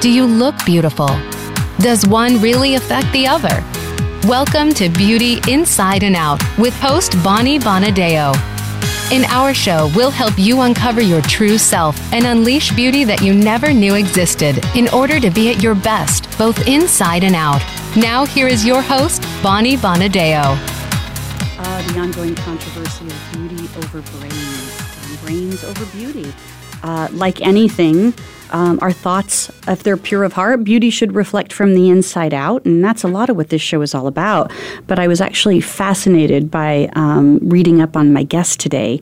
Do you look beautiful? Does one really affect the other? Welcome to Beauty Inside and Out with host Bonnie Bonadeo. In our show, we'll help you uncover your true self and unleash beauty that you never knew existed in order to be at your best, both inside and out. Now, here is your host, Bonnie Bonadeo. Uh, the ongoing controversy of beauty over brains, and brains over beauty. Uh, like anything, um, our thoughts, if they're pure of heart, beauty should reflect from the inside out. And that's a lot of what this show is all about. But I was actually fascinated by um, reading up on my guest today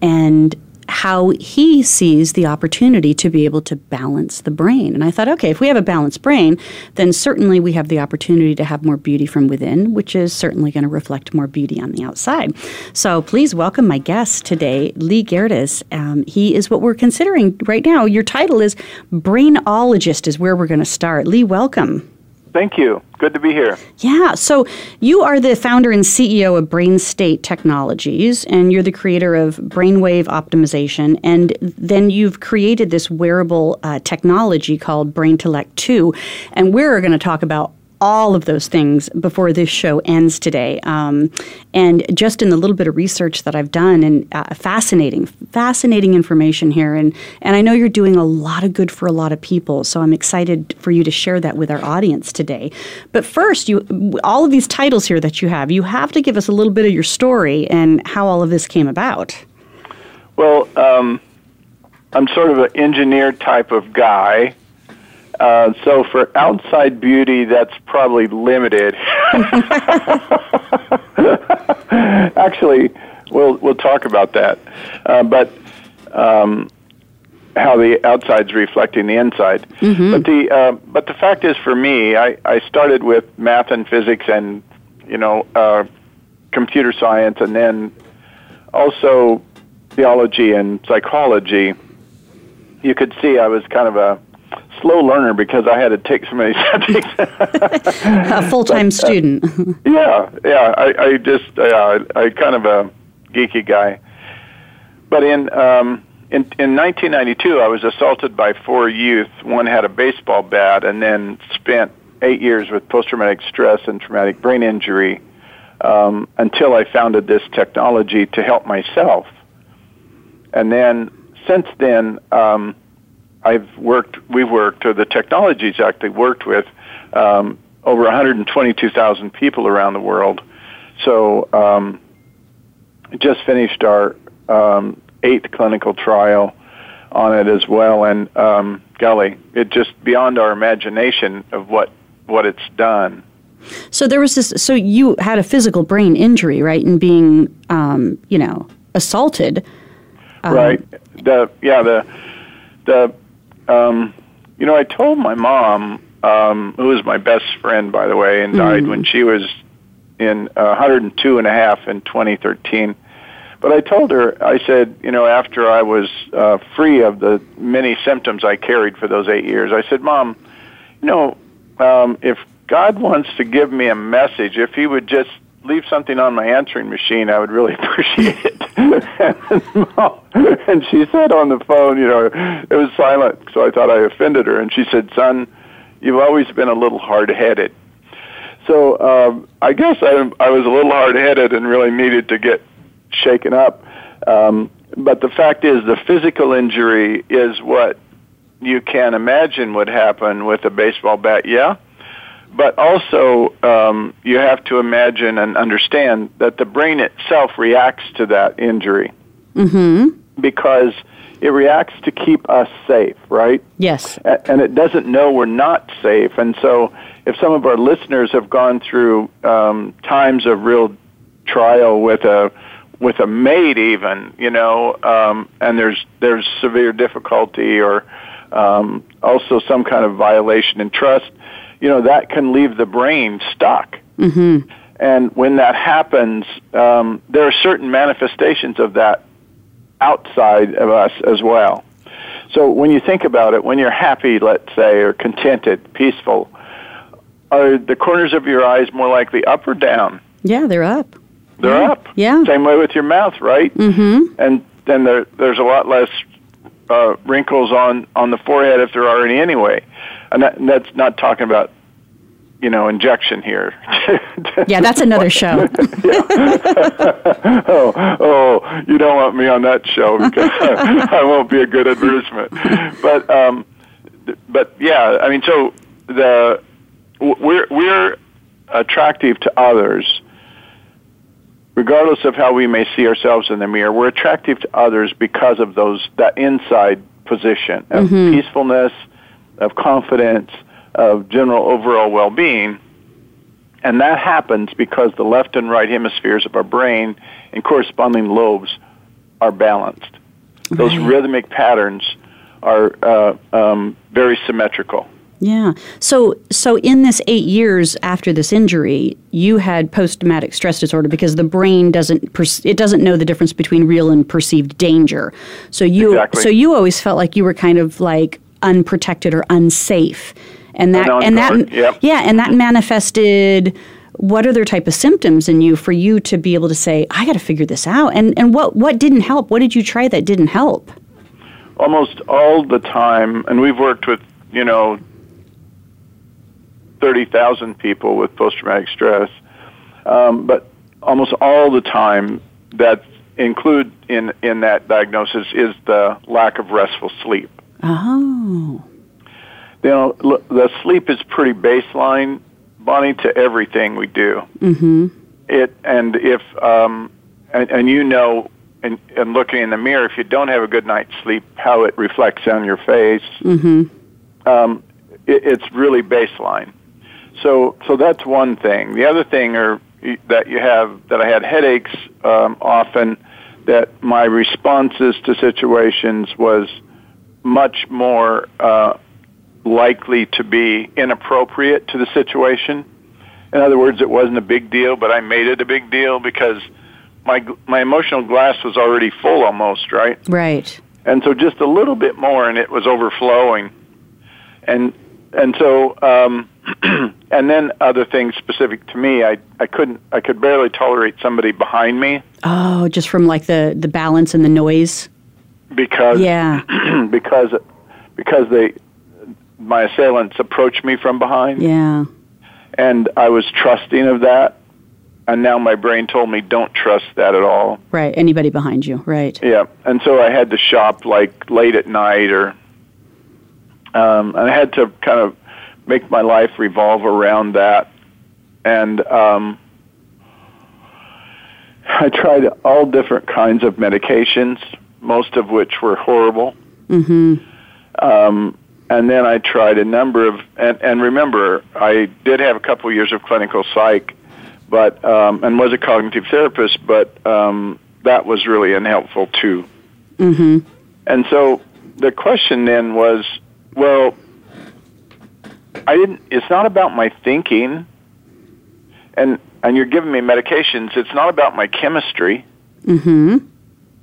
and how he sees the opportunity to be able to balance the brain. And I thought, okay, if we have a balanced brain, then certainly we have the opportunity to have more beauty from within, which is certainly going to reflect more beauty on the outside. So please welcome my guest today, Lee Gerdes. Um, he is what we're considering right now. Your title is Brainologist, is where we're going to start. Lee, welcome. Thank you. Good to be here. Yeah. So you are the founder and CEO of Brain State Technologies, and you're the creator of Brainwave Optimization. And then you've created this wearable uh, technology called BrainTellect 2. And we're going to talk about all of those things before this show ends today. Um, and just in the little bit of research that I've done, and uh, fascinating, fascinating information here. And, and I know you're doing a lot of good for a lot of people. So I'm excited for you to share that with our audience today. But first, you all of these titles here that you have, you have to give us a little bit of your story and how all of this came about. Well, um, I'm sort of an engineer type of guy. Uh, so for outside beauty, that's probably limited. Actually, we'll we'll talk about that. Uh, but um, how the outside's reflecting the inside. Mm-hmm. But the uh, but the fact is, for me, I, I started with math and physics and you know uh, computer science, and then also theology and psychology. You could see I was kind of a slow learner because I had to take so many subjects. a full time student. yeah, yeah. I, I just, uh, I kind of a geeky guy. But in, um, in in 1992, I was assaulted by four youth. One had a baseball bat, and then spent eight years with post traumatic stress and traumatic brain injury um, until I founded this technology to help myself. And then since then. Um, I've worked, we've worked, or the technologies actually worked with um, over 122,000 people around the world. So, um, just finished our um, eighth clinical trial on it as well, and um, golly, it just beyond our imagination of what what it's done. So there was this. So you had a physical brain injury, right? And being, um, you know, assaulted. Um, right. The yeah the the um, you know, I told my mom, um, who was my best friend, by the way, and died Mm. when she was in uh, 102 and a half in 2013. But I told her, I said, you know, after I was uh, free of the many symptoms I carried for those eight years, I said, Mom, you know, um, if God wants to give me a message, if He would just leave something on my answering machine, I would really appreciate it. and she said on the phone, you know, it was silent, so I thought I offended her. And she said, "Son, you've always been a little hard-headed." So um, I guess I, I was a little hard-headed and really needed to get shaken up. Um, but the fact is, the physical injury is what you can imagine would happen with a baseball bat. Yeah but also um, you have to imagine and understand that the brain itself reacts to that injury Mm-hmm. because it reacts to keep us safe, right? Yes. A- And it doesn't know we're not safe. And so, if some of our listeners have gone through um, times of real trial with a with a mate even you know um, and there's there's severe difficulty or um, also some kind of violation in trust you know that can leave the brain stuck Mm-hmm. and when that happens um, there are certain manifestations of that outside of us as well so when you think about it when you're happy let's say or contented peaceful are the corners of your eyes more likely up or down Yeah, they're up. they're Yeah. up. Yeah. Same way with your mouth, right? Mm-hmm. And then there, there's a lot less uh, wrinkles on on the forehead if there are any anyway. And, that, and that's not talking about you know injection here. Yeah, that's another show. oh, oh, you don't want me on that show because I won't be a good advertisement. But um, but yeah, I mean, so the we're we're attractive to others, regardless of how we may see ourselves in the mirror. We're attractive to others because of those that inside position of peacefulness, of confidence, of general overall well-being. And that happens because the left and right hemispheres of our brain and corresponding lobes are balanced. Those rhythmic patterns are uh, um, very symmetrical. Yeah. So so in this 8 years after this injury, you had post traumatic stress disorder because the brain doesn't perce- it doesn't know the difference between real and perceived danger. So you Exactly. so you always felt like you were kind of like unprotected or unsafe. And that on and that yep. yeah, and that manifested what other type of symptoms in you for you to be able to say I got to figure this out. And and what what didn't help? What did you try that didn't help? almost all the time, and we've worked with, you know, 30,000 people with post traumatic stress, um, but almost all the time that include in, in that diagnosis is the lack of restful sleep. Oh. You know, l- the sleep is pretty baseline, Bonnie, to everything we do. Mhm. it and if um and, and you know and, and looking in the mirror if you don't have a good night's sleep how it reflects on your face Mhm. um it, it's really baseline so so that's one thing the other thing are that you have that I had headaches um often that my responses to situations was much more uh likely to be inappropriate to the situation in other words, it wasn't a big deal, but I made it a big deal because my my emotional glass was already full almost, right? Right. And so just a little bit more, and it was overflowing. And and so um, and then other things specific to me, I I couldn't I could barely tolerate somebody behind me Oh, just from like the the balance and the noise. Because Yeah. because because they my assailants approached me from behind. Yeah. and I was trusting of that. And now my brain told me don't trust that at all. Right. Anybody behind you. Right. Yeah, and so I had to shop like late at night, or um, and I had to kind of make my life revolve around that. And um, I tried all different kinds of medications, most of which were horrible. Mm-hmm. Um, and then I tried a number of, and, and remember, I did have a couple years of clinical psych, but um, and was a cognitive therapist, but um, that was really unhelpful too. Mm-hmm. And so the question then was, well, I didn't. It's not about my thinking, and and you're giving me medications. It's not about my chemistry. Mm-hmm.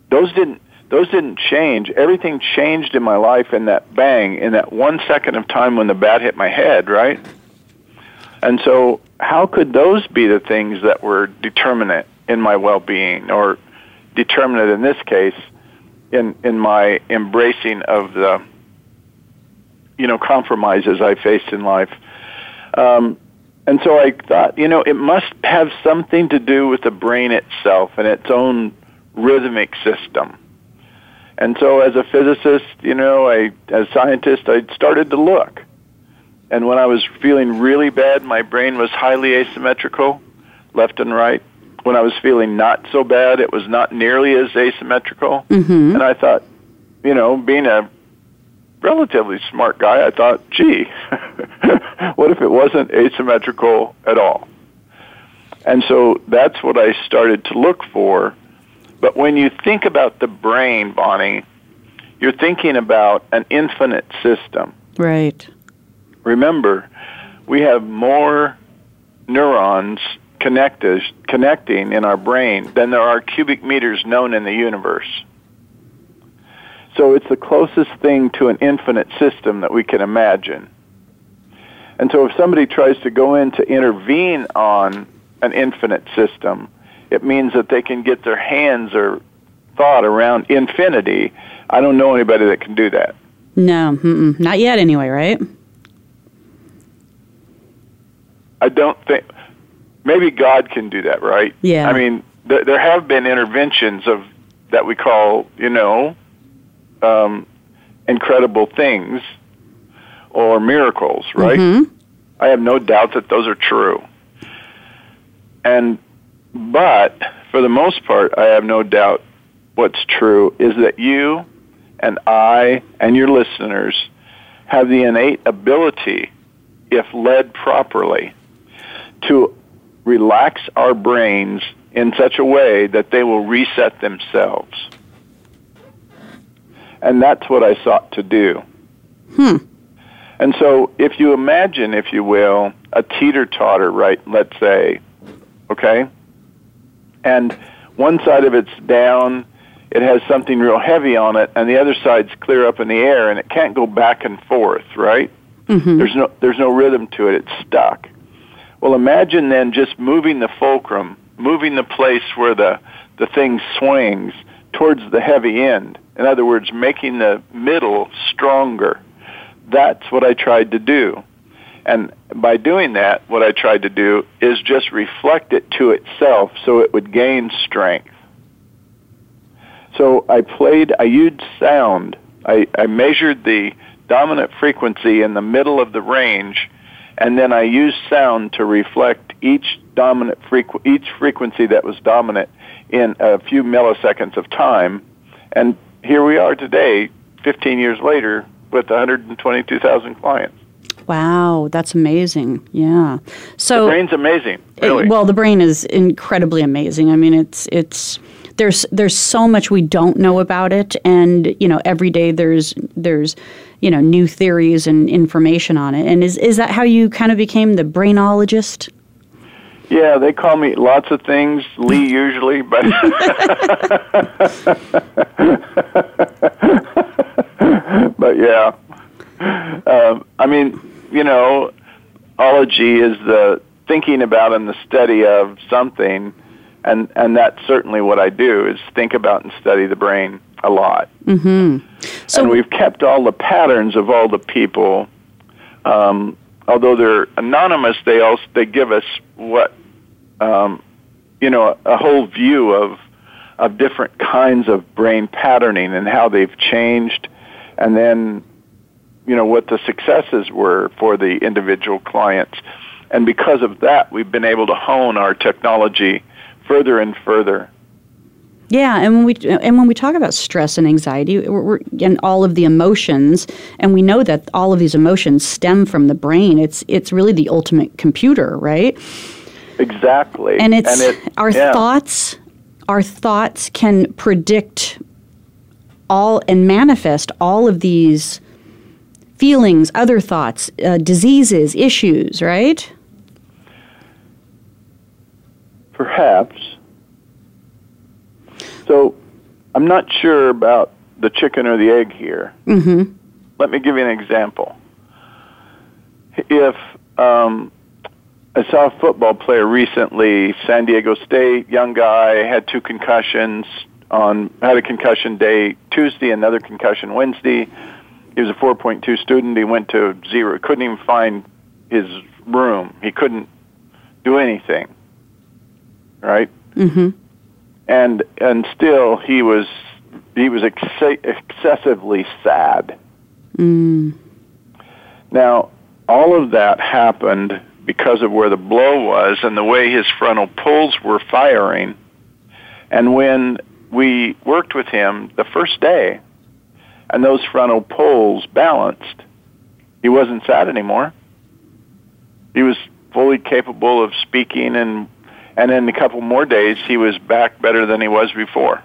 Those didn't. Those didn't change. Everything changed in my life in that bang, in that one second of time when the bat hit my head, right? And so, how could those be the things that were determinate in my well-being, or determinate in this case, in in my embracing of the, you know, compromises I faced in life? Um, and so I thought, you know, it must have something to do with the brain itself and its own rhythmic system. And so, as a physicist, you know, I, as a scientist, I started to look. And when I was feeling really bad, my brain was highly asymmetrical, left and right. When I was feeling not so bad, it was not nearly as asymmetrical. Mm-hmm. And I thought, you know, being a relatively smart guy, I thought, gee, what if it wasn't asymmetrical at all? And so that's what I started to look for. But when you think about the brain, Bonnie, you're thinking about an infinite system. Right. Remember, we have more neurons connected, connecting in our brain than there are cubic meters known in the universe. So it's the closest thing to an infinite system that we can imagine. And so if somebody tries to go in to intervene on an infinite system, it means that they can get their hands or thought around infinity. I don't know anybody that can do that. No, not yet anyway, right? I don't think maybe God can do that, right? Yeah. I mean, th- there have been interventions of that we call, you know, um, incredible things or miracles, right? Mm-hmm. I have no doubt that those are true. And but for the most part, I have no doubt what's true is that you and I and your listeners have the innate ability, if led properly, to relax our brains in such a way that they will reset themselves. And that's what I sought to do. Hmm. And so, if you imagine, if you will, a teeter totter, right, let's say, okay? And one side of it's down, it has something real heavy on it, and the other side's clear up in the air, and it can't go back and forth, right? Mm-hmm. There's no there's no rhythm to it. It's stuck. Well, imagine then just moving the fulcrum, moving the place where the the thing swings towards the heavy end. In other words, making the middle stronger. That's what I tried to do. And by doing that, what I tried to do is just reflect it to itself so it would gain strength. So I played, I used sound. I, I measured the dominant frequency in the middle of the range, and then I used sound to reflect each dominant frequ- each frequency that was dominant in a few milliseconds of time. And here we are today, 15 years later, with 122,000 clients. Wow, that's amazing. Yeah. So the brain's amazing. Really. It, well, the brain is incredibly amazing. I mean, it's it's there's there's so much we don't know about it, and you know, every day there's there's you know new theories and information on it. And is is that how you kind of became the brainologist? Yeah, they call me lots of things, Lee usually, but but yeah. Um, I mean, you know, ology is the thinking about and the study of something, and and that's certainly what I do is think about and study the brain a lot. Mm-hmm. So and we've kept all the patterns of all the people. Um, although they're anonymous, they also they give us what um, you know a, a whole view of of different kinds of brain patterning and how they've changed, and then you know what the successes were for the individual clients, and because of that, we've been able to hone our technology further and further. Yeah, and when we and when we talk about stress and anxiety, we're, we're, and all of the emotions, and we know that all of these emotions stem from the brain. It's it's really the ultimate computer, right? Exactly. And it's and it, our yeah. thoughts. Our thoughts can predict all and manifest all of these feelings, other thoughts, uh, diseases, issues, right? Perhaps. So, I'm not sure about the chicken or the egg here. Mm-hmm. Let me give you an example. If um, I saw a football player recently, San Diego State, young guy, had two concussions on had a concussion day Tuesday, another concussion Wednesday. He was a 4.2 student. He went to zero. Couldn't even find his room. He couldn't do anything. Right? Mm-hmm. And and still he was he was ex- excessively sad. Mm. Now, all of that happened because of where the blow was and the way his frontal poles were firing. And when we worked with him the first day, and those frontal poles balanced, he wasn't sad anymore. He was fully capable of speaking and and in a couple more days, he was back better than he was before.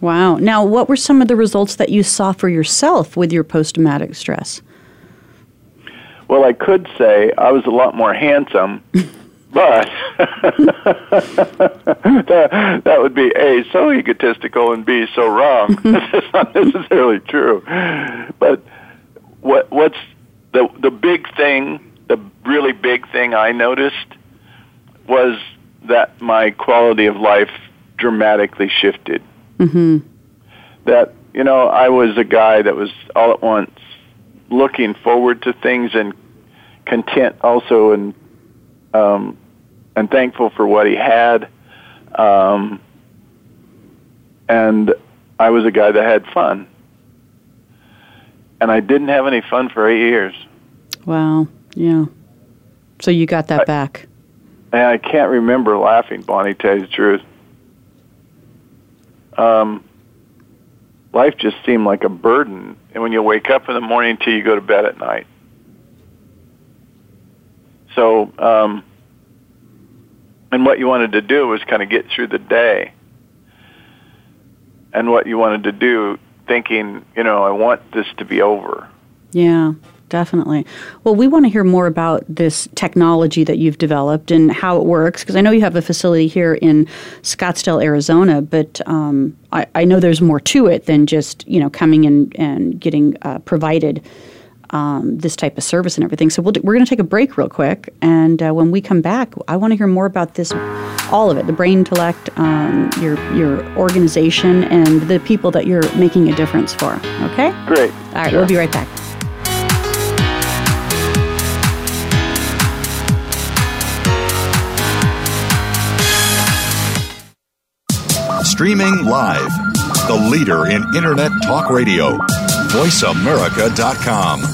Wow. Now, what were some of the results that you saw for yourself with your post traumatic stress? Well, I could say I was a lot more handsome, but that, that would be A, so egotistical, and B, so wrong. That's not necessarily true. But what, what's the, the big thing, the really big thing I noticed was that my quality of life dramatically shifted. Mm-hmm. That, you know, I was a guy that was all at once looking forward to things and content also and um, and thankful for what he had. Um, and I was a guy that had fun. And I didn't have any fun for eight years. Wow. Yeah. So you got that I, back. And I can't remember laughing, Bonnie, tell you the truth. Um, life just seemed like a burden. And when you wake up in the morning till you go to bed at night. So, um, and what you wanted to do was kind of get through the day. And what you wanted to do, thinking, you know, I want this to be over. Yeah, definitely. Well, we want to hear more about this technology that you've developed and how it works, because I know you have a facility here in Scottsdale, Arizona, but um, I, I, know there's more to it than just, you know, coming in and getting uh, provided um, this type of service and everything. So we we are going to take a break real quick, and uh, when we come back, I want to hear more about this, all of it, the BrainTellect, um, your your organization, and the people that you're making a difference for. Okay. Great. All right, sure. we'll be right back. Streaming live, the leader in Internet Talk Radio, VoiceAmerica.com.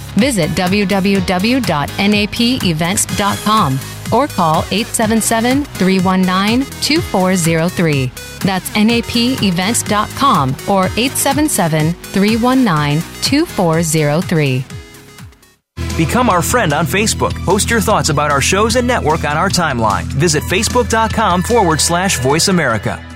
Visit www.napevents.com or call 877 319 2403. That's napevents.com or 877 319 2403. Become our friend on Facebook. Post your thoughts about our shows and network on our timeline. Visit facebook.com forward slash voice America.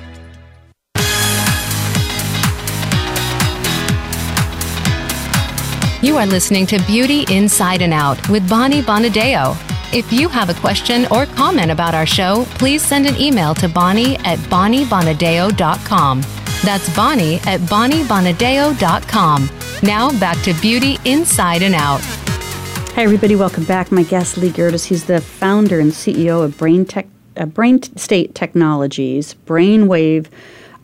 You are listening to Beauty Inside and Out with Bonnie Bonadeo. If you have a question or comment about our show, please send an email to Bonnie at BonnieBonadeo.com. That's Bonnie at BonnieBonadeo.com. Now back to Beauty Inside and Out. Hi, everybody. Welcome back. My guest, Lee Gerdes. He's the founder and CEO of Brain, Tech, uh, Brain State Technologies, Brainwave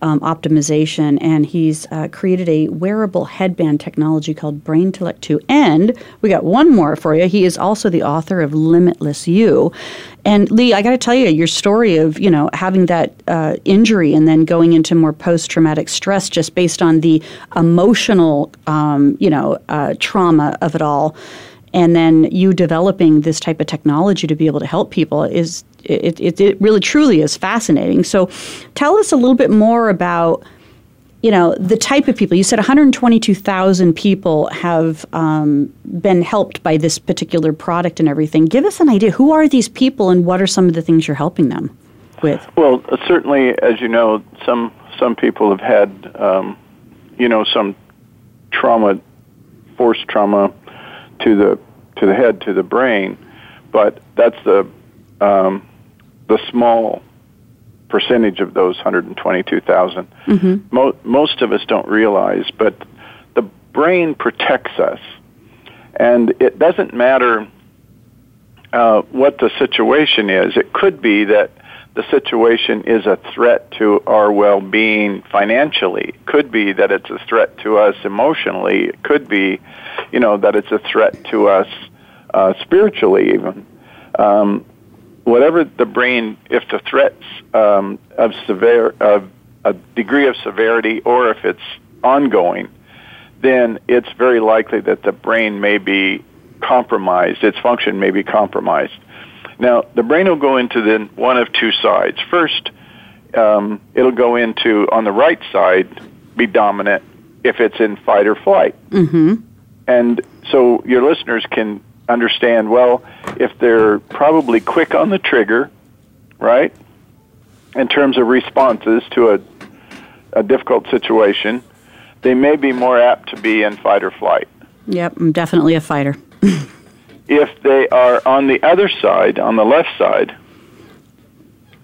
um, optimization, and he's uh, created a wearable headband technology called BrainTellect 2. And we got one more for you. He is also the author of Limitless You. And Lee, I got to tell you, your story of you know having that uh, injury and then going into more post-traumatic stress just based on the emotional, um, you know, uh, trauma of it all and then you developing this type of technology to be able to help people is it, it, it really truly is fascinating. So tell us a little bit more about you know the type of people. You said 122000 people have um, been helped by this particular product and everything. Give us an idea. Who are these people and what are some of the things you're helping them with? Well certainly as you know some some people have had um, you know some trauma force trauma to the to the head to the brain but that's the um, the small percentage of those 122,000. Mm-hmm. Mo- most of us don't realize, but the brain protects us. And it doesn't matter uh, what the situation is. It could be that the situation is a threat to our well-being financially. It could be that it's a threat to us emotionally. It could be, you know, that it's a threat to us uh, spiritually even. Um, whatever the brain, if the threats um, of severe of a degree of severity, or if it's ongoing, then it's very likely that the brain may be compromised. Its function may be compromised. Now, the brain will go into then one of two sides. First, um, it'll go into on the right side, be dominant if it's in fight or flight. Mm-hmm. And so your listeners can understand well if they're probably quick on the trigger, right? In terms of responses to a, a difficult situation, they may be more apt to be in fight or flight. Yep, I'm definitely a fighter. if they are on the other side, on the left side,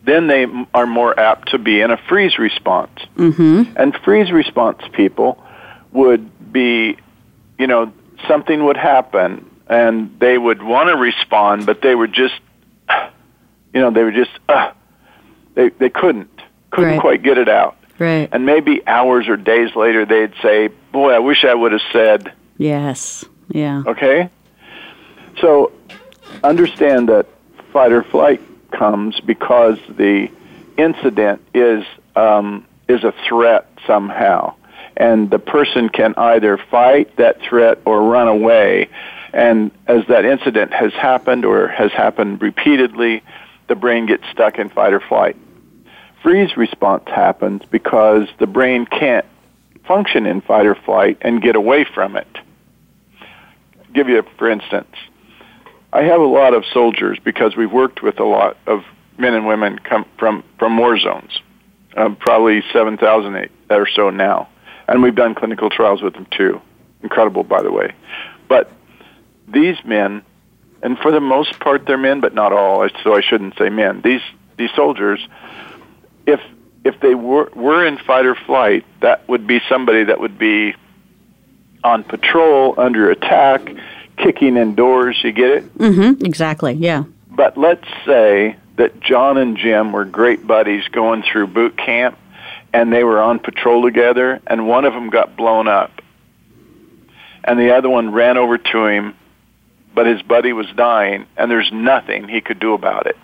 then they are more apt to be in a freeze response. Mm-hmm. And freeze response people would be, you know, something would happen and they would want to respond, but they would just, you know, they would just, uh, they, they couldn't, couldn't Right. quite get it out. Right. And maybe hours or days later they'd say, boy, I wish I would have said, Yes. Yeah. Okay? So understand that fight or flight comes because the incident is um, is a threat somehow, and the person can either fight that threat or run away. And as that incident has happened or has happened repeatedly, the brain gets stuck in fight or flight. Freeze response happens because the brain can't function in fight or flight and get away from it give you, for instance, I have a lot of soldiers because we've worked with a lot of men and women come from from war zones, um, probably seven thousand or so now, and we've done clinical trials with them too. Incredible, by the way. But these men, and for the most part, they're men, but not all. So I shouldn't say men. These these soldiers, if if they were were in fight or flight, that would be somebody that would be on patrol, under attack, kicking in doors. You get it? Mm-hmm. Exactly. Yeah. But let's say that John and Jim were great buddies going through boot camp, and they were on patrol together, and one of them got blown up, and the other one ran over to him, but his buddy was dying, and there's nothing he could do about it,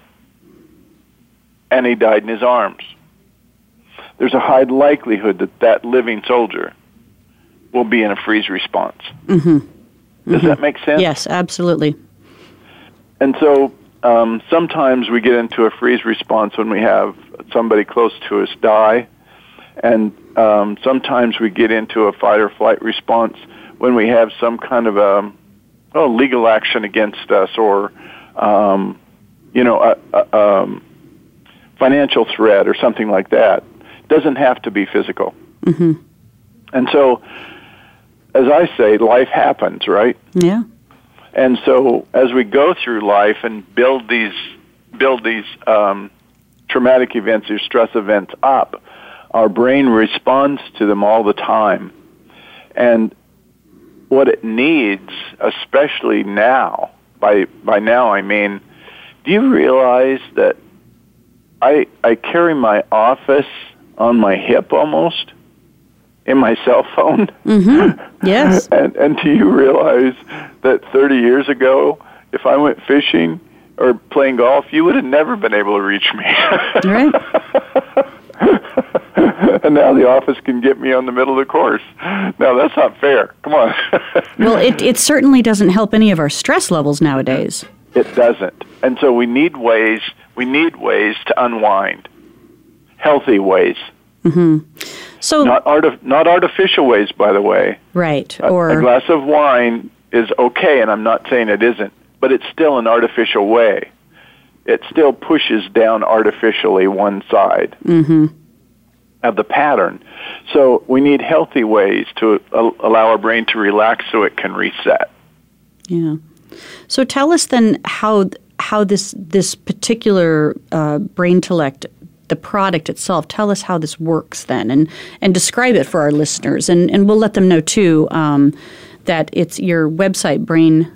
and he died in his arms. There's a high likelihood that that living soldier will be in a freeze response. Mm-hmm. Does that make sense? Yes, absolutely. And so um, sometimes we get into a freeze response when we have somebody close to us die, and um, sometimes we get into a fight or flight response when we have some kind of a oh, legal action against us or um, you know a, a um, financial threat or something like that. Doesn't have to be physical. Mm-hmm. And so, as I say, life happens, right? Yeah. And so, as we go through life and build these build these um, traumatic events, these stress events up, our brain responds to them all the time. And what it needs, especially now, by by now I mean, do you realize that I I carry my office on my hip almost in my cell phone? Mm-hmm. Yes. and, and do you realize that 30 years ago, if I went fishing or playing golf, you would have never been able to reach me. right. and now the office can get me on the middle of the course. Now that's not fair. Come on. Well, it, it certainly doesn't help any of our stress levels nowadays. it doesn't. And so we need ways. We need ways to unwind. Healthy ways, Mm-hmm. So, not arti- not artificial ways, by the way. right. A- Or a glass of wine is okay, and I'm not saying it isn't, but it's still an artificial way. It still pushes down artificially one side mm-hmm. Of the pattern. So we need healthy ways to al- allow our brain to relax so it can reset. Yeah. So tell us then how how this this particular uh, BrainTellect, the product itself, tell us how this works then, and and describe it for our listeners, and and we'll let them know too um, that it's your website Brain.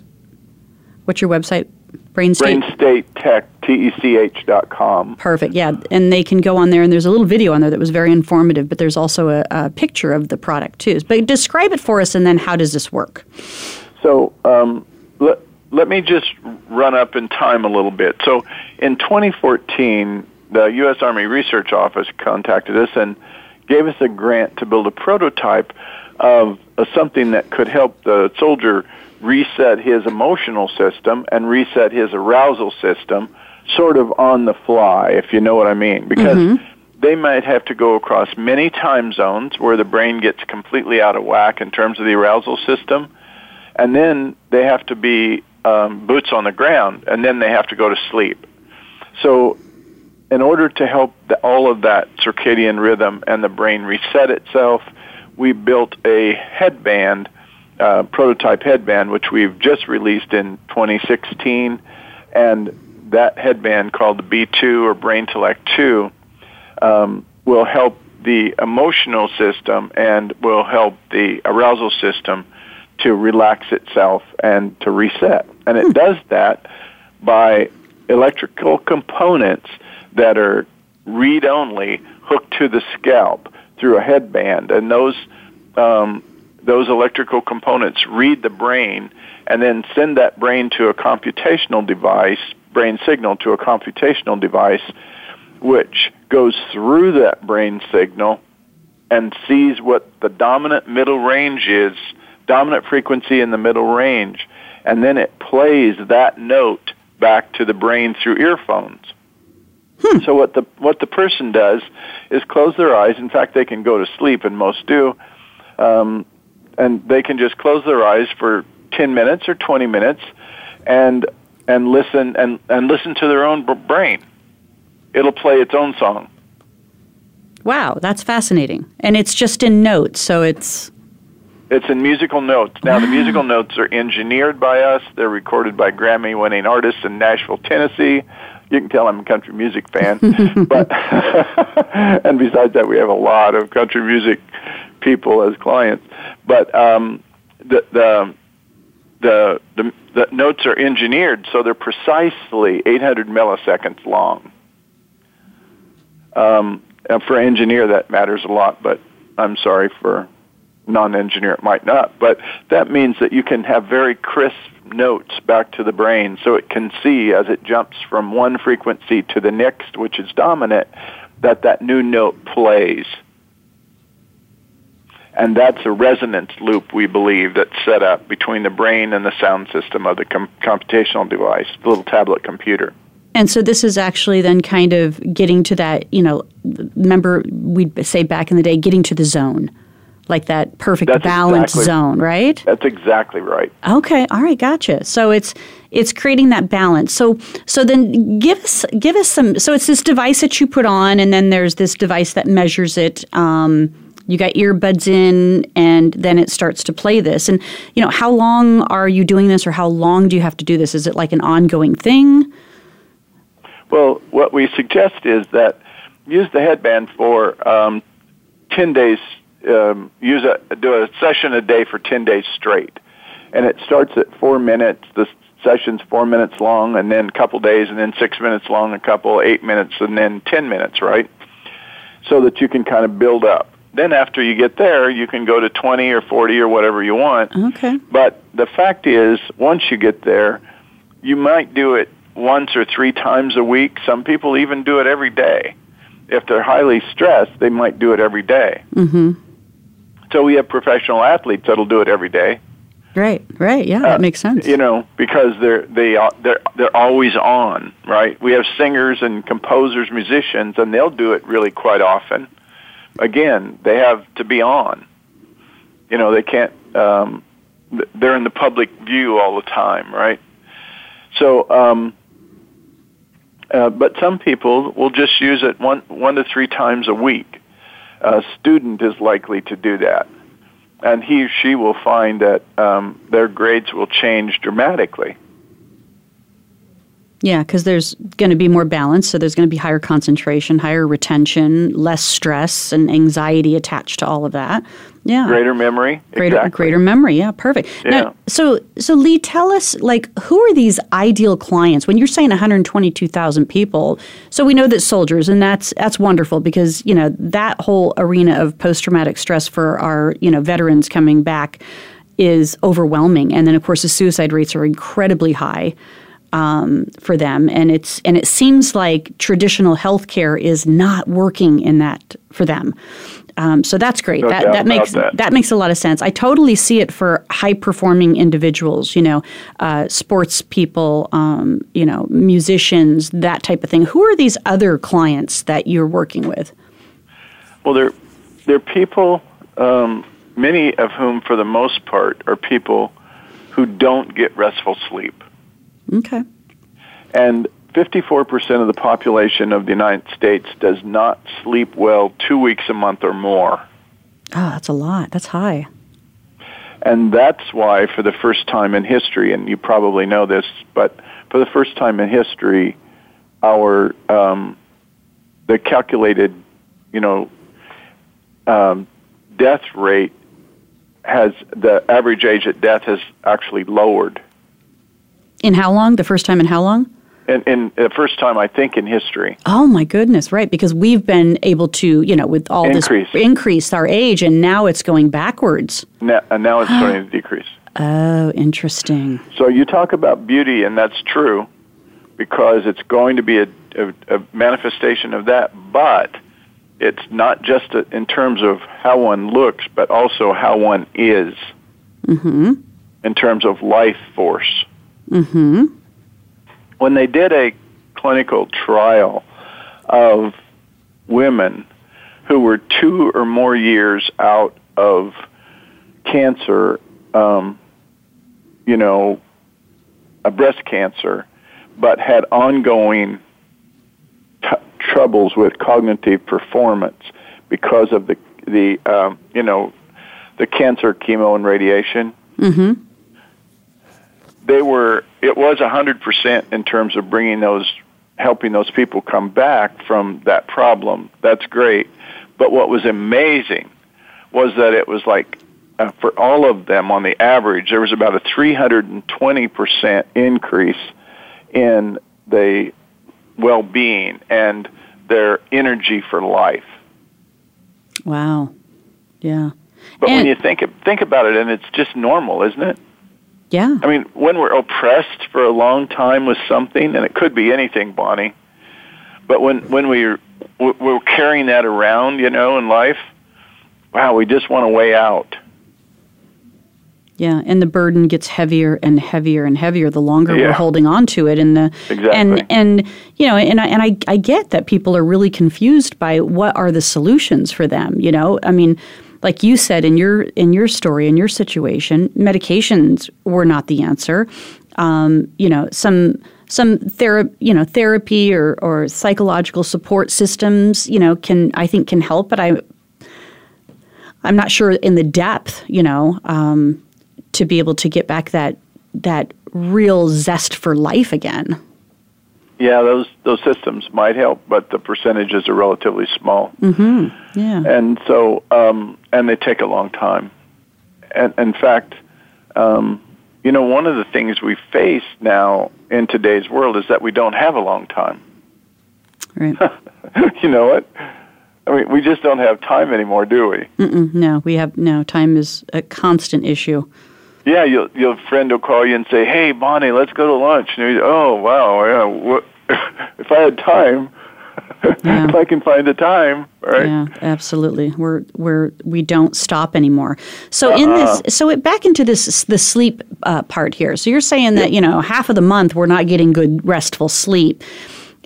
What's your website? Brain State. Brain State Tech, T-E-C-H dot com. Perfect. Yeah, and they can go on there, and there's a little video on there that was very informative. But there's also a, a picture of the product too. But describe it for us, and then how does this work? So um, let, let me just run up in time a little bit. So in 2014, the U.S. Army Research Office contacted us and gave us a grant to build a prototype of uh, something that could help the soldier reset his emotional system and reset his arousal system sort of on the fly, if you know what I mean. Because mm-hmm. they might have to go across many time zones where the brain gets completely out of whack in terms of the arousal system. And then they have to be um, boots on the ground, and then they have to go to sleep. So, in order to help the, all of that circadian rhythm and the brain reset itself, we built a headband, uh, prototype headband, which we've just released in 2016, and that headband called the B2 or BrainTellect 2 um, will help the emotional system and will help the arousal system to relax itself and to reset. And it hmm. does that by electrical components that are read only hooked to the scalp through a headband, and those um, those electrical components read the brain and then send that brain to a computational device, brain signal to a computational device, which goes through that brain signal and sees what the dominant middle range is, dominant frequency in the middle range, and then it plays that note back to the brain through earphones. Hmm. So what the what the person does is close their eyes. In fact, they can go to sleep, and most do. Um, and they can just close their eyes for ten minutes or twenty minutes, and and listen and and listen to their own brain. It'll play its own song. Wow, that's fascinating. And it's just in notes, so it's it's in musical notes. Now, the musical notes are engineered by us. They're recorded by Grammy winning artists in Nashville, Tennessee you can tell I'm a country music fan. but and besides that, we have a lot of country music people as clients. But um, the, the the the the notes are engineered so they're precisely 800 milliseconds long. Um, and for an engineer, that matters a lot. But I'm sorry for non-engineer, it might not. But that means that you can have very crisp notes back to the brain so it can see as it jumps from one frequency to the next, which is dominant, that that new note plays. And that's a resonance loop, we believe, that's set up between the brain and the sound system of the com- computational device, the little tablet computer. And so this is actually then kind of getting to that, you know, remember we'd say back in the day, getting to the zone like that perfect That's balance exactly, zone, right? That's exactly right. Okay, all right, gotcha. So it's it's creating that balance. So so then give us give us some. So it's this device that you put on, and then there's this device that measures it. Um, you got earbuds in, and then it starts to play this. And you know, how long are you doing this, or how long do you have to do this? Is it like an ongoing thing? Well, what we suggest is that use the headband for um, ten days um, use a do a session a day for ten days straight, and it starts at four minutes. The session's four minutes long, and then a couple days, and then six minutes long, a couple eight minutes, and then ten minutes, right? So that you can kind of build up. Then after you get there, you can go to twenty or forty or whatever you want. Okay. But the fact is, once you get there, you might do it once or three times a week. Some people even do it every day. If they're highly stressed, they might do it every day. Mm-hmm. So we have professional athletes that'll do it every day. Right, right, yeah, that uh, makes sense. You know, because they're they are they're they're always on, right? We have singers and composers, musicians, and they'll do it really quite often. Again, they have to be on. You know, they can't. Um, they're in the public view all the time, right? So, um, uh, but some people will just use it one one to three times a week a student is likely to do that. And he or she will find that um, their grades will change dramatically. Yeah, because there's going to be more balance, so there's going to be higher concentration, higher retention, less stress and anxiety attached to all of that. Yeah, greater memory. Greater, exactly. greater memory. Yeah, perfect. Yeah. Now, so, so Lee, tell us, like, who are these ideal clients? When you're saying 122,000 people, so we know that soldiers, and that's that's wonderful because you know that whole arena of post traumatic stress for our you know veterans coming back is overwhelming. And then, of course, the suicide rates are incredibly high um, for them, and it's and it seems like traditional healthcare is not working in that for them. Um, so that's great. No that that makes about that. makes a lot of sense. I totally see it for high performing individuals. You know, uh, sports people. Um, you know, musicians. That type of thing. Who are these other clients that you're working with? Well, they're they're people, um, many of whom, for the most part, are people who don't get restful sleep, Okay. and 54% of the population of the United States does not sleep well two weeks a month or more. Oh, that's a lot. That's high. And that's why, for the first time in history, and you probably know this, but for the first time in history, our um, the calculated, you know, um, death rate has the average age at death has actually lowered. In how long? The first time in how long? In, in the first time, I think, in history. Oh my goodness, right? Because we've been able to, you know, with all Increase. this increase our age, and now it's going backwards. Now, and now it's starting to decrease. Oh, interesting. So you talk about beauty, and that's true because it's going to be a, a, a manifestation of that. But it's not just a, in terms of how one looks, but also how one is Mm-hmm. in terms of life force. Mm-hmm. When they did a clinical trial of women who were two or more years out of cancer, um, you know, a breast cancer, but had ongoing t- troubles with cognitive performance because of the the um, you know the cancer chemo and radiation. Mm-hmm. They were it was a hundred percent in terms of bringing those helping those people come back from that problem. That's great, but what was amazing was that it was like uh, for all of them on the average there was about a 320% increase in the well-being and their energy for life. Wow. Yeah. But when you think think about it, and it's just normal, isn't it? Yeah. I mean, when we're oppressed for a long time with something, and it could be anything, Bonnie, but when when we're we're carrying that around, you know, in life, wow, we just want a way out. Yeah, and the burden gets heavier and heavier and heavier the longer Yeah. we're holding on to it, and the Exactly. and and you know, and I and I, I get that people are really confused by what are the solutions for them. You know, I mean, like you said in your in your story in your situation, medications were not the answer. Um, you know, some some thera- you know therapy or or psychological support systems, you know, can I think can help, but I I'm not sure in the depth, you know, um, to be able to get back that that real zest for life again. Yeah, those those systems might help, but the percentages are relatively small. Mm-hmm. Yeah. and so um, and they take a long time. And in fact, um, you know, one of the things we face now in today's world is that we don't have a long time. Right. you know what? I mean, we just don't have time anymore, do we? Mm-mm, no, we have no time is a constant issue. Yeah, your your friend will call you and say, "Hey, Bonnie, let's go to lunch." And you, oh, wow, yeah. What, if I had time, Yeah. if I can find the time, right? Yeah, absolutely. We're we're we don't stop anymore. So in Uh-uh. this, so it, back into this the sleep uh, part here. So you're saying that you know half of the month we're not getting good restful sleep.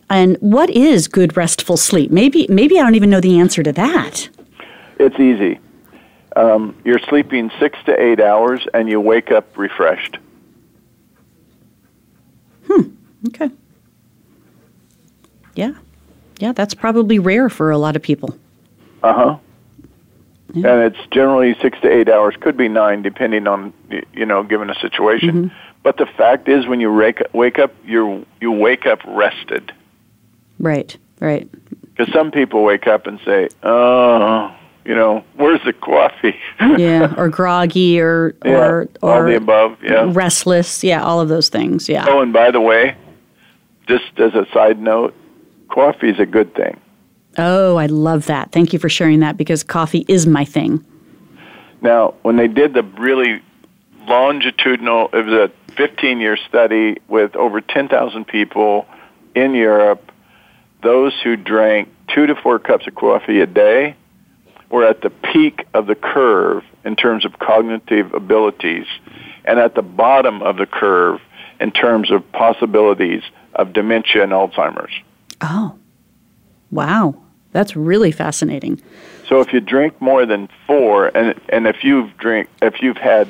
And what is good restful sleep? Maybe maybe I don't even know the answer to that. It's easy. Um, you're sleeping six to eight hours, and you wake up refreshed. Hmm. Okay. Yeah. Yeah, that's probably rare for a lot of people. Uh huh. And it's generally six to eight hours, could be nine, depending on you know, given a situation. But the fact is, when you wake wake up, you you wake up rested. Right, right. Because some people wake up and say, "Oh, you know, where's the coffee?" Yeah, or groggy or Yeah, or all the above. Yeah. restless. Yeah, all of those things. Yeah. Oh, and by the way, just as a side note, coffee is a good thing. Oh, I love that. Thank you for sharing that because coffee is my thing. Now, when they did the really longitudinal. It was a 15 year study with over 10,000 people in Europe. Those who drank two to four cups of coffee a day were at the peak of the curve in terms of cognitive abilities and at the bottom of the curve in terms of possibilities of dementia and Alzheimer's. Oh, wow. That's really fascinating. So if you drink more than four, and and if you've drink if you've had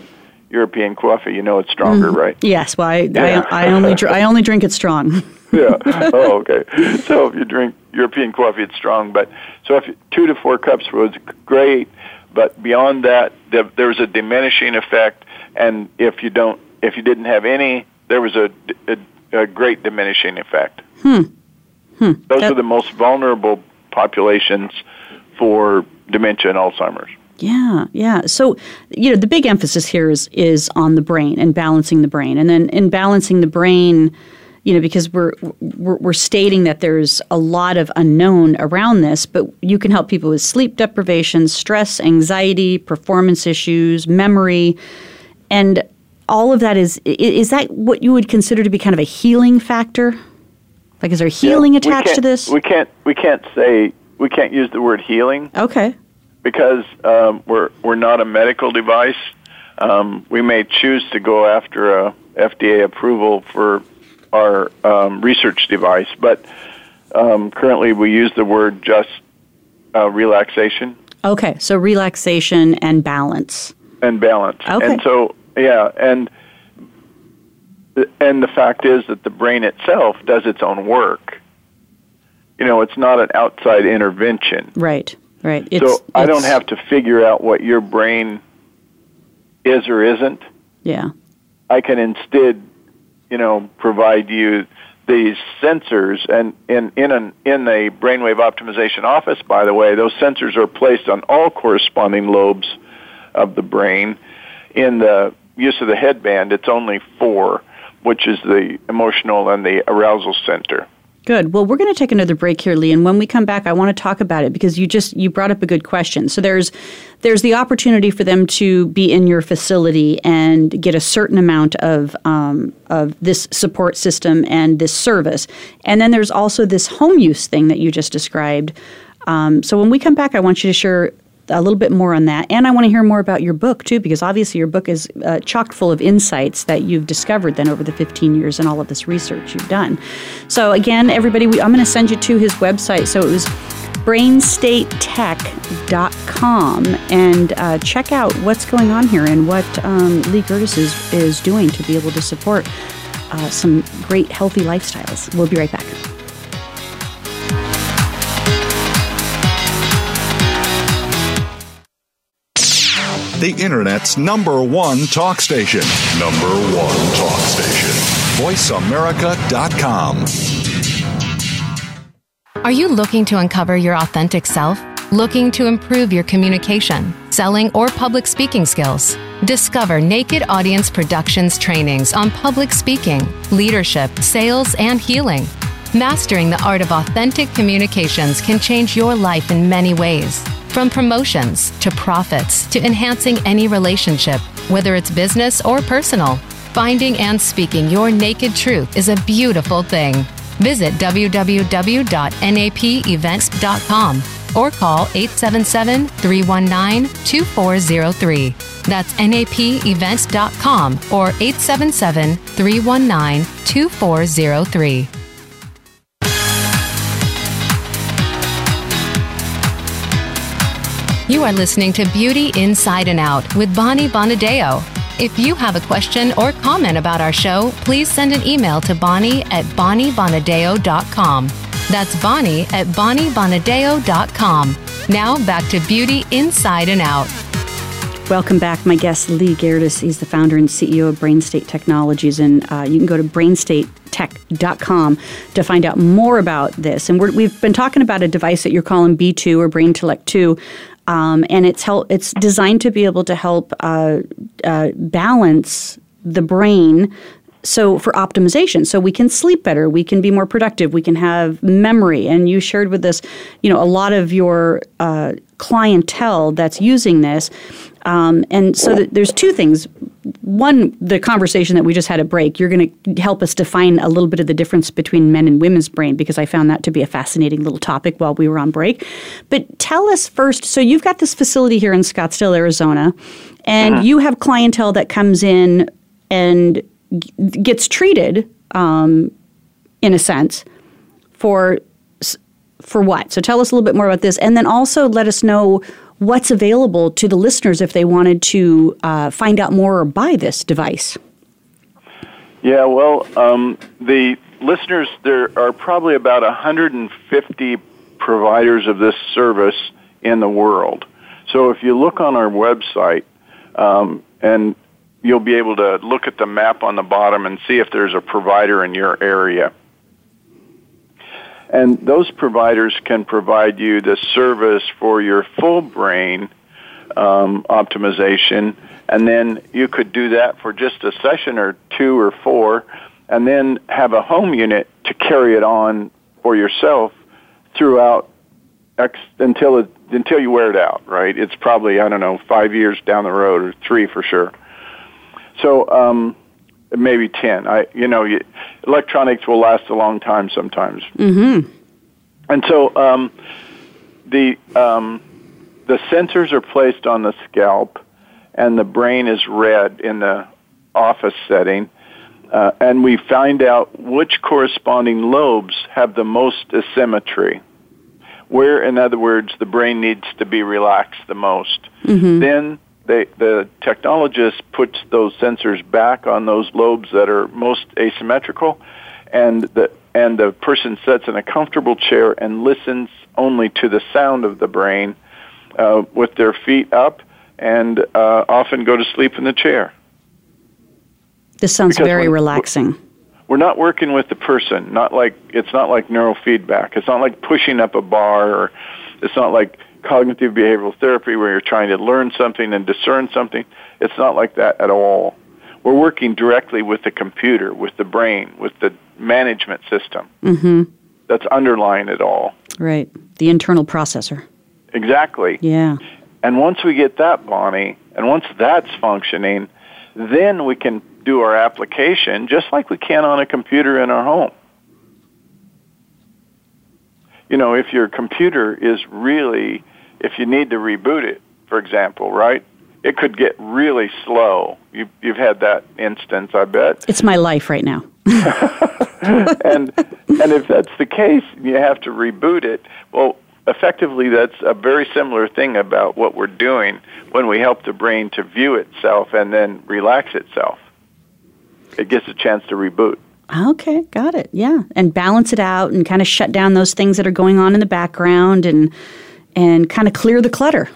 European coffee, you know it's stronger, mm right? Yes. Well, I, yeah. I, I, only dr- I only drink it strong. yeah. Oh, okay. So if you drink European coffee, it's strong. But so if you, two to four cups was great, but beyond that, the, there's a diminishing effect. And if you don't, if you didn't have any, there was a, a, a great diminishing effect. Hmm. Hmm. Those that, are the most vulnerable populations for dementia and Alzheimer's. Yeah, yeah. So, you know, the big emphasis here is is on the brain and balancing the brain, and then in balancing the brain, you know, because we're, we're we're stating that there's a lot of unknown around this, but you can help people with sleep deprivation, stress, anxiety, performance issues, memory, and all of that is is that what you would consider to be kind of a healing factor? Like, is there healing yeah, attached to this? We can't we can't say we can't use the word healing. Okay. Because um, we're we're not a medical device. Um, we may choose to go after a FDA approval for our um, research device, but um, currently we use the word just uh, relaxation. Okay, so relaxation and balance. And balance. Okay. And so yeah, and and the fact is that the brain itself does its own work you know, it's not an outside intervention. Right, right. It's, so I don't have to figure out what your brain is or isn't. Yeah. I can instead, you know, provide you these sensors and in in an in a brainwave optimization office by the way those sensors are placed on all corresponding lobes of the brain in the use of the headband it's only 4 which is the emotional and the arousal center Good. Well, we're going to take another break here, Lee, and when we come back, I want to talk about it because you just you brought up a good question. So there's there's the opportunity for them to be in your facility and get a certain amount of um, of this support system and this service, and then there's also this home use thing that you just described. Um, so when we come back, I want you to share a little bit more on that. And I want to hear more about your book, too, because obviously your book is uh, chock full of insights that you've discovered then over the 15 years and all of this research you've done. So, again, everybody, we, I'm going to send you to his website. So it was brainstatetech.com and uh, check out what's going on here and what um, Lee Gerdes is, is doing to be able to support uh, some great healthy lifestyles. We'll be right back. The Internet's number one talk station. Number one talk station. VoiceAmerica.com. Are you looking to uncover your authentic self? Looking to improve your communication, selling, or public speaking skills? Discover Naked Audience Productions trainings on public speaking, leadership, sales, and healing. Mastering the art of authentic communications can change your life in many ways. From promotions to profits to enhancing any relationship, whether it's business or personal, finding and speaking your naked truth is a beautiful thing. Visit www.napevents.com or call 877 319 2403. That's napevents.com or 877 319 2403. You are listening to Beauty Inside and Out with Bonnie Bonadeo. If you have a question or comment about our show, please send an email to Bonnie at BonnieBonadeo.com. That's Bonnie at BonnieBonadeo.com. Now back to Beauty Inside and Out. Welcome back. My guest, Lee Gerdes. He's the founder and CEO of BrainState Technologies, and uh, you can go to brainstatetech.com to find out more about this. And we have been talking about a device that you're calling B2 or BrainTellect 2. Um, and it's help, it's designed to be able to help uh, uh, balance the brain so for optimization. So we can sleep better we can be more productive we can have memory. And you shared with us you know a lot of your uh, clientele that's using this um, and so there's two things one, the conversation that we just had at break, you're going to help us define a little bit of the difference between men and women's brain because I found that to be a fascinating little topic while we were on break. But tell us first so you've got this facility here in Scottsdale, Arizona, and uh-huh. you have clientele that comes in and gets treated um, in a sense for for what? So tell us a little bit more about this, and then also let us know what's available to the listeners if they wanted to uh, find out more or buy this device. Yeah, well, um, the listeners, there are probably about 150 providers of this service in the world. So if you look on our website, um, and you'll be able to look at the map on the bottom and see if there's a provider in your area. And those providers can provide you the service for your full brain um, optimization, and then you could do that for just a session or two or four, and then have a home unit to carry it on for yourself throughout X, until it, until you wear it out. Right? It's probably I don't know five years down the road or three for sure. So um, maybe 10. I, you know, you, electronics will last a long time sometimes. Mm-hmm. And so um, the um, the sensors are placed on the scalp, and the brain is read in the office setting, uh, and we find out which corresponding lobes have the most asymmetry. Where, in other words, the brain needs to be relaxed the most. Mm-hmm. Then they, the technologist puts those sensors back on those lobes that are most asymmetrical, and the and the person sits in a comfortable chair and listens only to the sound of the brain uh, with their feet up, and uh, often go to sleep in the chair. This sounds because very relaxing. We're not working with the person. Not like it's not like neurofeedback. It's not like pushing up a bar, or it's not like cognitive behavioral therapy where you're trying to learn something and discern something. It's not like that at all. We're working directly with the computer, with the brain, with the management system mm-hmm. that's underlying it all. Right. The internal processor. Exactly. Yeah. And once we get that, Bonnie, and once that's functioning, then we can do our application just like we can on a computer in our home you know, if your computer is really, if you need to reboot it, for example, right? It could get really slow. You, you've had that instance, I bet. It's my life right now. and and if that's the case, you have to reboot it. Well, effectively, that's a very similar thing about what we're doing when we help the brain to view itself and then relax itself. It gets a chance to reboot. Okay, got it. Yeah, and balance it out and kind of shut down those things that are going on in the background and and kind of clear the clutter.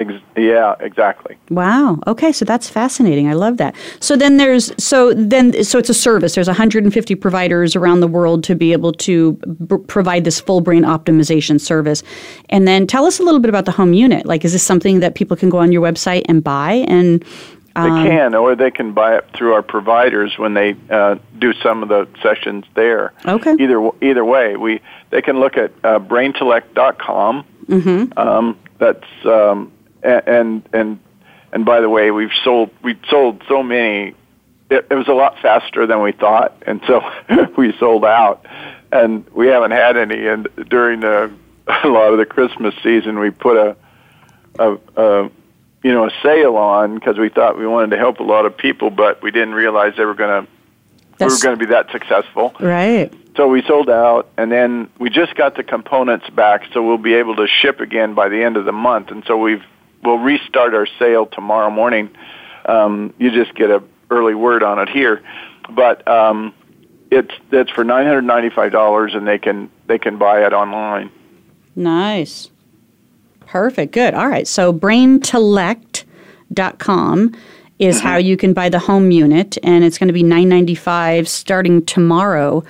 Ex- yeah, exactly. Wow. Okay, so that's fascinating. I love that. So then there's so then so it's a service. There's 150 providers around the world to be able to b- provide this full brain optimization service. And then tell us a little bit about the home unit. Like is this something that people can go on your website and buy and they um, can, or they can buy it through our providers when they uh, do some of the sessions there. Okay. Either either way, we they can look at uh. Mm-hmm. Um, that's um, and and and by the way, we've sold we sold so many. It, it was a lot faster than we thought, and so we sold out, and we haven't had any. And during the, a lot of the Christmas season, we put a a, a you know, a sale on because we thought we wanted to help a lot of people, but we didn't realize they were going to we were going to be that successful. Right. So we sold out, and then we just got the components back, so we'll be able to ship again by the end of the month. And so we've we'll restart our sale tomorrow morning. Um, you just get a early word on it here, but um, it's it's for nine hundred ninety five dollars, and they can they can buy it online. Nice. Perfect. Good. All right. So braintellect.com is mm-hmm. how you can buy the home unit, and it's going to be nine ninety five starting tomorrow.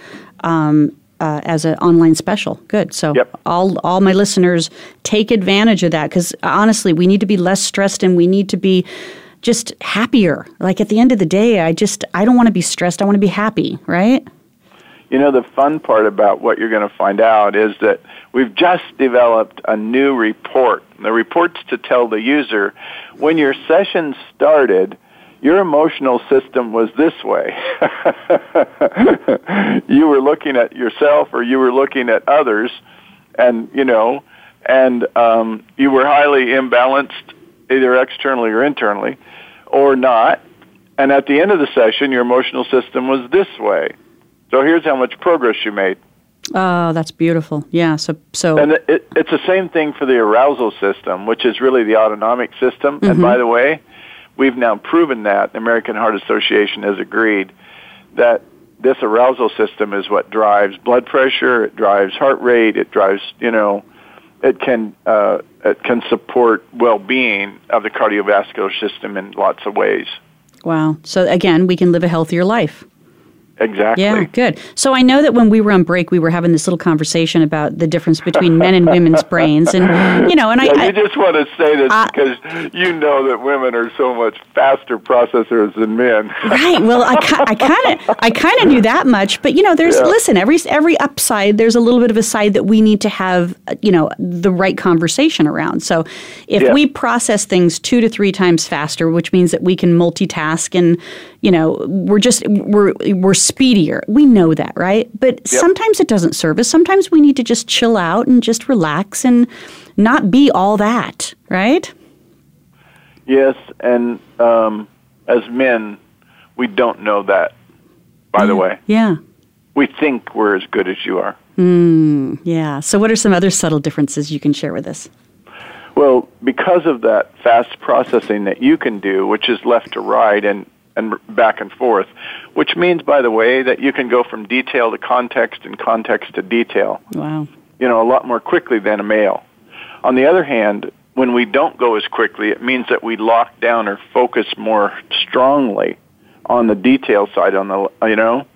Um, uh, as an online special. Good. So yep. all all my listeners take advantage of that because honestly, we need to be less stressed and we need to be just happier. Like at the end of the day, I just I don't want to be stressed. I want to be happy. Right. You know, the fun part about what you're going to find out is that we've just developed a new report. The report's to tell the user when your session started, your emotional system was this way. you were looking at yourself or you were looking at others and, you know, and um, you were highly imbalanced either externally or internally or not. And at the end of the session, your emotional system was this way. So here's how much progress you made. Oh, that's beautiful. Yeah. So, so and it, it, it's the same thing for the arousal system, which is really the autonomic system. Mm-hmm. And by the way, we've now proven that the American Heart Association has agreed that this arousal system is what drives blood pressure, it drives heart rate, it drives, you know, it can uh, it can support well-being of the cardiovascular system in lots of ways. Wow. So again, we can live a healthier life. Exactly. Yeah, good. So I know that when we were on break, we were having this little conversation about the difference between men and women's brains, and you know, and yeah, I, you just want to say this uh, because you know that women are so much faster processors than men. right. Well, I, I kind of I kind of knew that much, but you know, there's yeah. listen every every upside. There's a little bit of a side that we need to have, you know, the right conversation around. So if yeah. we process things two to three times faster, which means that we can multitask and you know, we're just we're we're speedier. We know that, right? But yep. sometimes it doesn't serve us. Sometimes we need to just chill out and just relax and not be all that, right? Yes, and um, as men, we don't know that. By yeah. the way, yeah, we think we're as good as you are. Mm, yeah. So, what are some other subtle differences you can share with us? Well, because of that fast processing that you can do, which is left to right, and and back and forth, which means, by the way, that you can go from detail to context and context to detail. Wow. You know, a lot more quickly than a male. On the other hand, when we don't go as quickly, it means that we lock down or focus more strongly on the detail side. On the you know,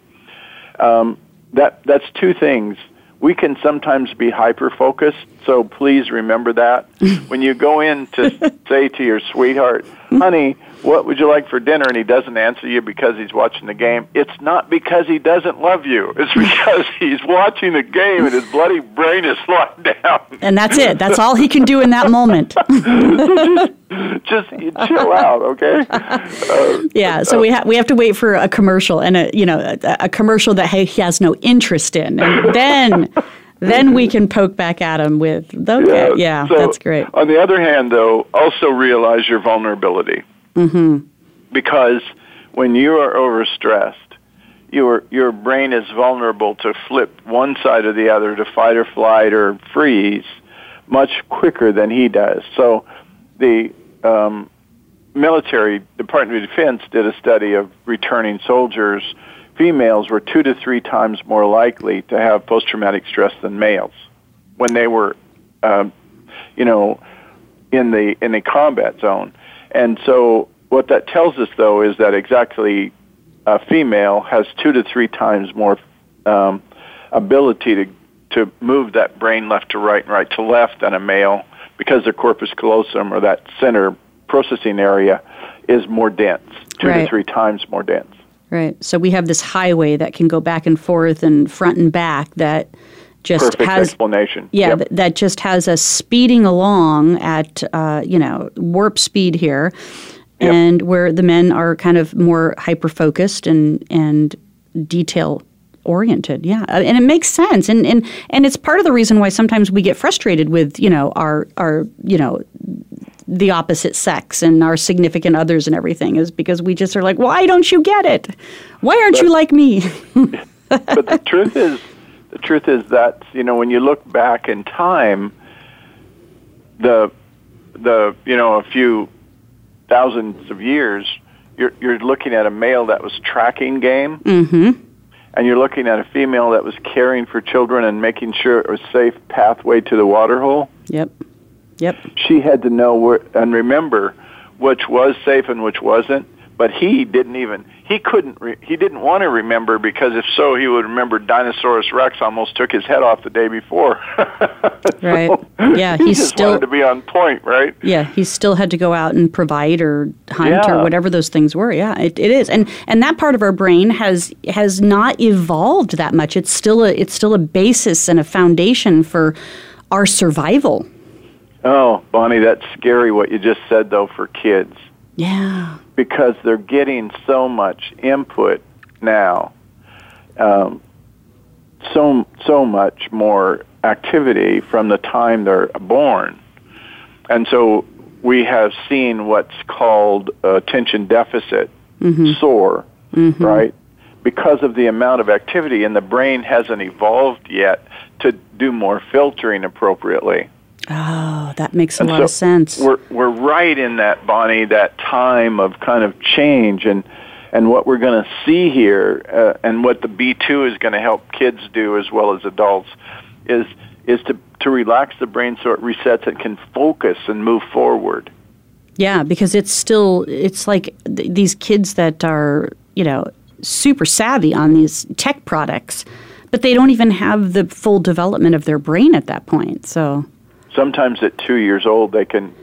um, that that's two things. We can sometimes be hyper focused, so please remember that when you go in to say to your sweetheart, "Honey, what would you like for dinner? And he doesn't answer you because he's watching the game. It's not because he doesn't love you. It's because he's watching the game and his bloody brain is locked down. And that's it. That's all he can do in that moment. Just, just chill out okay? Uh, yeah so we have we have to wait for a commercial and a you know a, a commercial that he has no interest in. And then then we can poke back at him with okay yeah, yeah so that's great. on the other hand though also realize your vulnerability Mm-hmm. Because when you are overstressed, your your brain is vulnerable to flip one side or the other to fight or flight or freeze much quicker than he does. So the um, military Department of Defense did a study of returning soldiers. Females were two to three times more likely to have post-traumatic stress than males when they were, uh, you know, in the in the combat zone. And so what that tells us, though, is that exactly a female has two to three times more um, ability to to move that brain left to right and right to left than a male because their corpus callosum or that center processing area is more dense, two right. to three times more dense. Right. So we have this highway that can go back and forth and front and back that just Perfect has explanation. Yeah, yep. th- that just has us speeding along at uh, you know warp speed here, yep. and where the men are kind of more hyper focused and and detail oriented yeah uh, and it makes sense and and and it's part of the reason why sometimes we get frustrated with you know our our you know the opposite sex and our significant others and everything is because we just are like why don't you get it why aren't but, you like me but the truth is the truth is that you know when you look back in time, the the you know a few thousands of years, you're you're looking at a male that was tracking game, mm-hmm. and you're looking at a female that was caring for children and making sure it was safe pathway to the water hole. Yep. Yep. She had to know where and remember which was safe and which wasn't but he didn't even he couldn't re, he didn't want to remember because if so he would remember Dinosaurus Rex almost took his head off the day before. right. Yeah, he he's still wanted to be on point, right? Yeah, he still had to go out and provide or hunt yeah. or whatever those things were. Yeah, it, it is, and and that part of our brain has has not evolved that much. It's still a it's still a basis and a foundation for our survival. Oh, Bonnie, that's scary what you just said though for kids Yeah. Because they're getting so much input now, um, so so much more activity from the time they're born, and so we have seen what's called attention deficit mm-hmm. SOAR, mm-hmm. right? Because of the amount of activity, and the brain hasn't evolved yet to do more filtering appropriately. Oh, that makes a and lot so of sense. We're we're right in that Bonnie, that time of kind of change and and what we're going to see here, uh, and what the B2 is going to help kids do as well as adults, is is to to relax the brain so it resets and can focus and move forward. Yeah, because it's still it's like th- these kids that are you know super savvy on these tech products, but they don't even have the full development of their brain at that point. So sometimes at two years old they can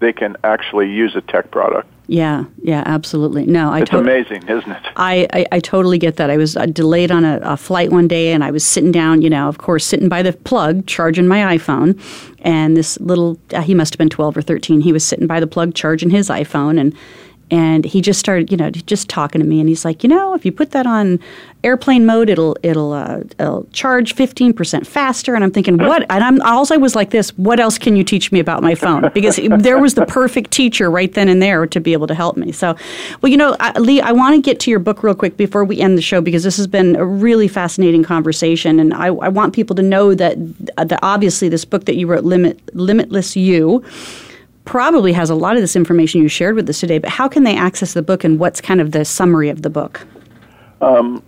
they can actually use a tech product. Yeah, yeah, absolutely. No, I. It's to- amazing, isn't it? I, I, I, totally get that. I was uh, delayed on a, a, flight one day, and I was sitting down, you know, of course, sitting by the plug, charging my iPhone, and this little, uh, he must have been twelve or thirteen. He was sitting by the plug, charging his iPhone, and and he just started, you know, just talking to me, and he's like, you know, if you put that on airplane mode, it'll it'll, uh, it'll charge fifteen percent faster. And I'm thinking, what? And I'm also I was like this. What else can you teach me about my phone? Because there was the perfect teacher right then and there to be able to help me. So, well, you know, Lee, I want to get to your book real quick before we end the show because this has been a really fascinating conversation, and I, I want people to know that that obviously this book that you wrote, Limit Limitless You probably has a lot of this information you shared with us today, but how can they access the book and what's kind of the summary of the book? Um,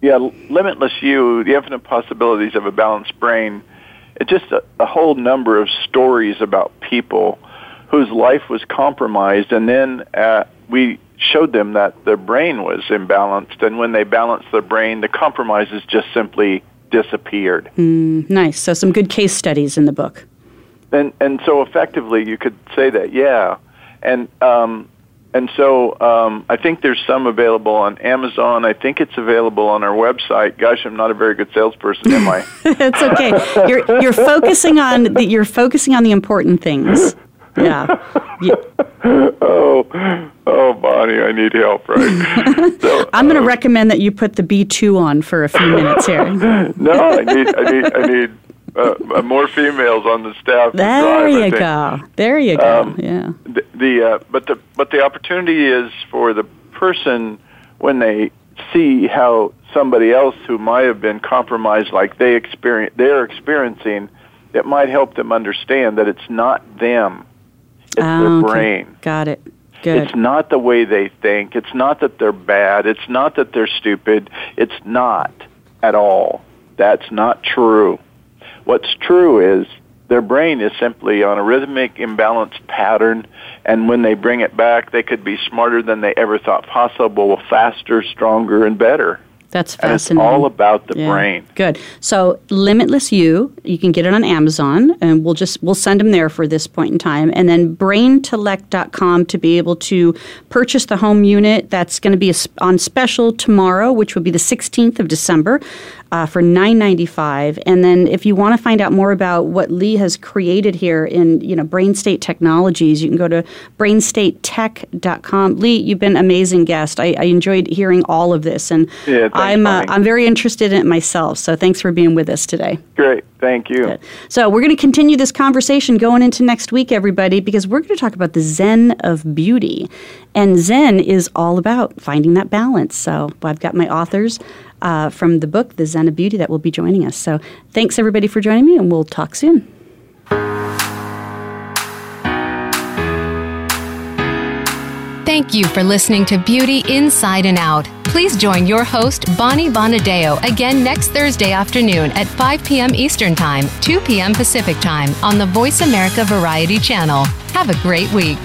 yeah, Limitless You, The Infinite Possibilities of a Balanced Brain, it's just a, a whole number of stories about people whose life was compromised, and then uh, we showed them that their brain was imbalanced, and when they balanced their brain, the compromises just simply disappeared. Mm, nice. So, some good case studies in the book and and so effectively you could say that yeah and um and so um, I think there's some available on Amazon. I think it's available on our website. Gosh, I'm not a very good salesperson, am I? it's okay. You're you're focusing on the, you're focusing on the important things. Yeah. yeah. Oh, oh, Bonnie, I need help, right? So, I'm going to uh, recommend that you put the B2 on for a few minutes here. no, I need, I need, I need uh, uh, more females on the staff. There drive, you go. There you go. Um, yeah. The, the uh, but the but the opportunity is for the person when they see how somebody else who might have been compromised, like they experience, they're experiencing, it might help them understand that it's not them, it's their okay. brain. Got it. Good. It's not the way they think. It's not that they're bad. It's not that they're stupid. It's not at all. That's not true. What's true is their brain is simply on a rhythmic imbalance pattern, and when they bring it back, they could be smarter than they ever thought possible, faster, stronger, and better. That's fascinating. And it's all about the yeah. brain. Good. So Limitless You, you can get it on Amazon, and we'll just we'll send them there for this point in time. And then braintellect.com to be able to purchase the home unit. That's going to be on special tomorrow, which will be the 16th of December uh, for nine ninety five. And then if you want to find out more about what Lee has created here in you know Brain State Technologies, you can go to brainstatetech.com. Lee, you've been an amazing guest. I, I enjoyed hearing all of this, and yeah, I'm uh, I'm very interested in it myself. So thanks for being with us today. Great, thank you. Good. So we're going to continue this conversation going into next week, everybody, because we're going to talk about the Zen of beauty, and Zen is all about finding that balance. So I've got my authors uh, from the book, The Zen of Beauty, that will be joining us. So thanks everybody for joining me, and we'll talk soon. Thank you for listening to Beauty Inside and Out. Please join your host, Bonnie Bonadeo, again next Thursday afternoon at 5 p.m. Eastern Time, 2 p.m. Pacific Time on the Voice America Variety Channel. Have a great week.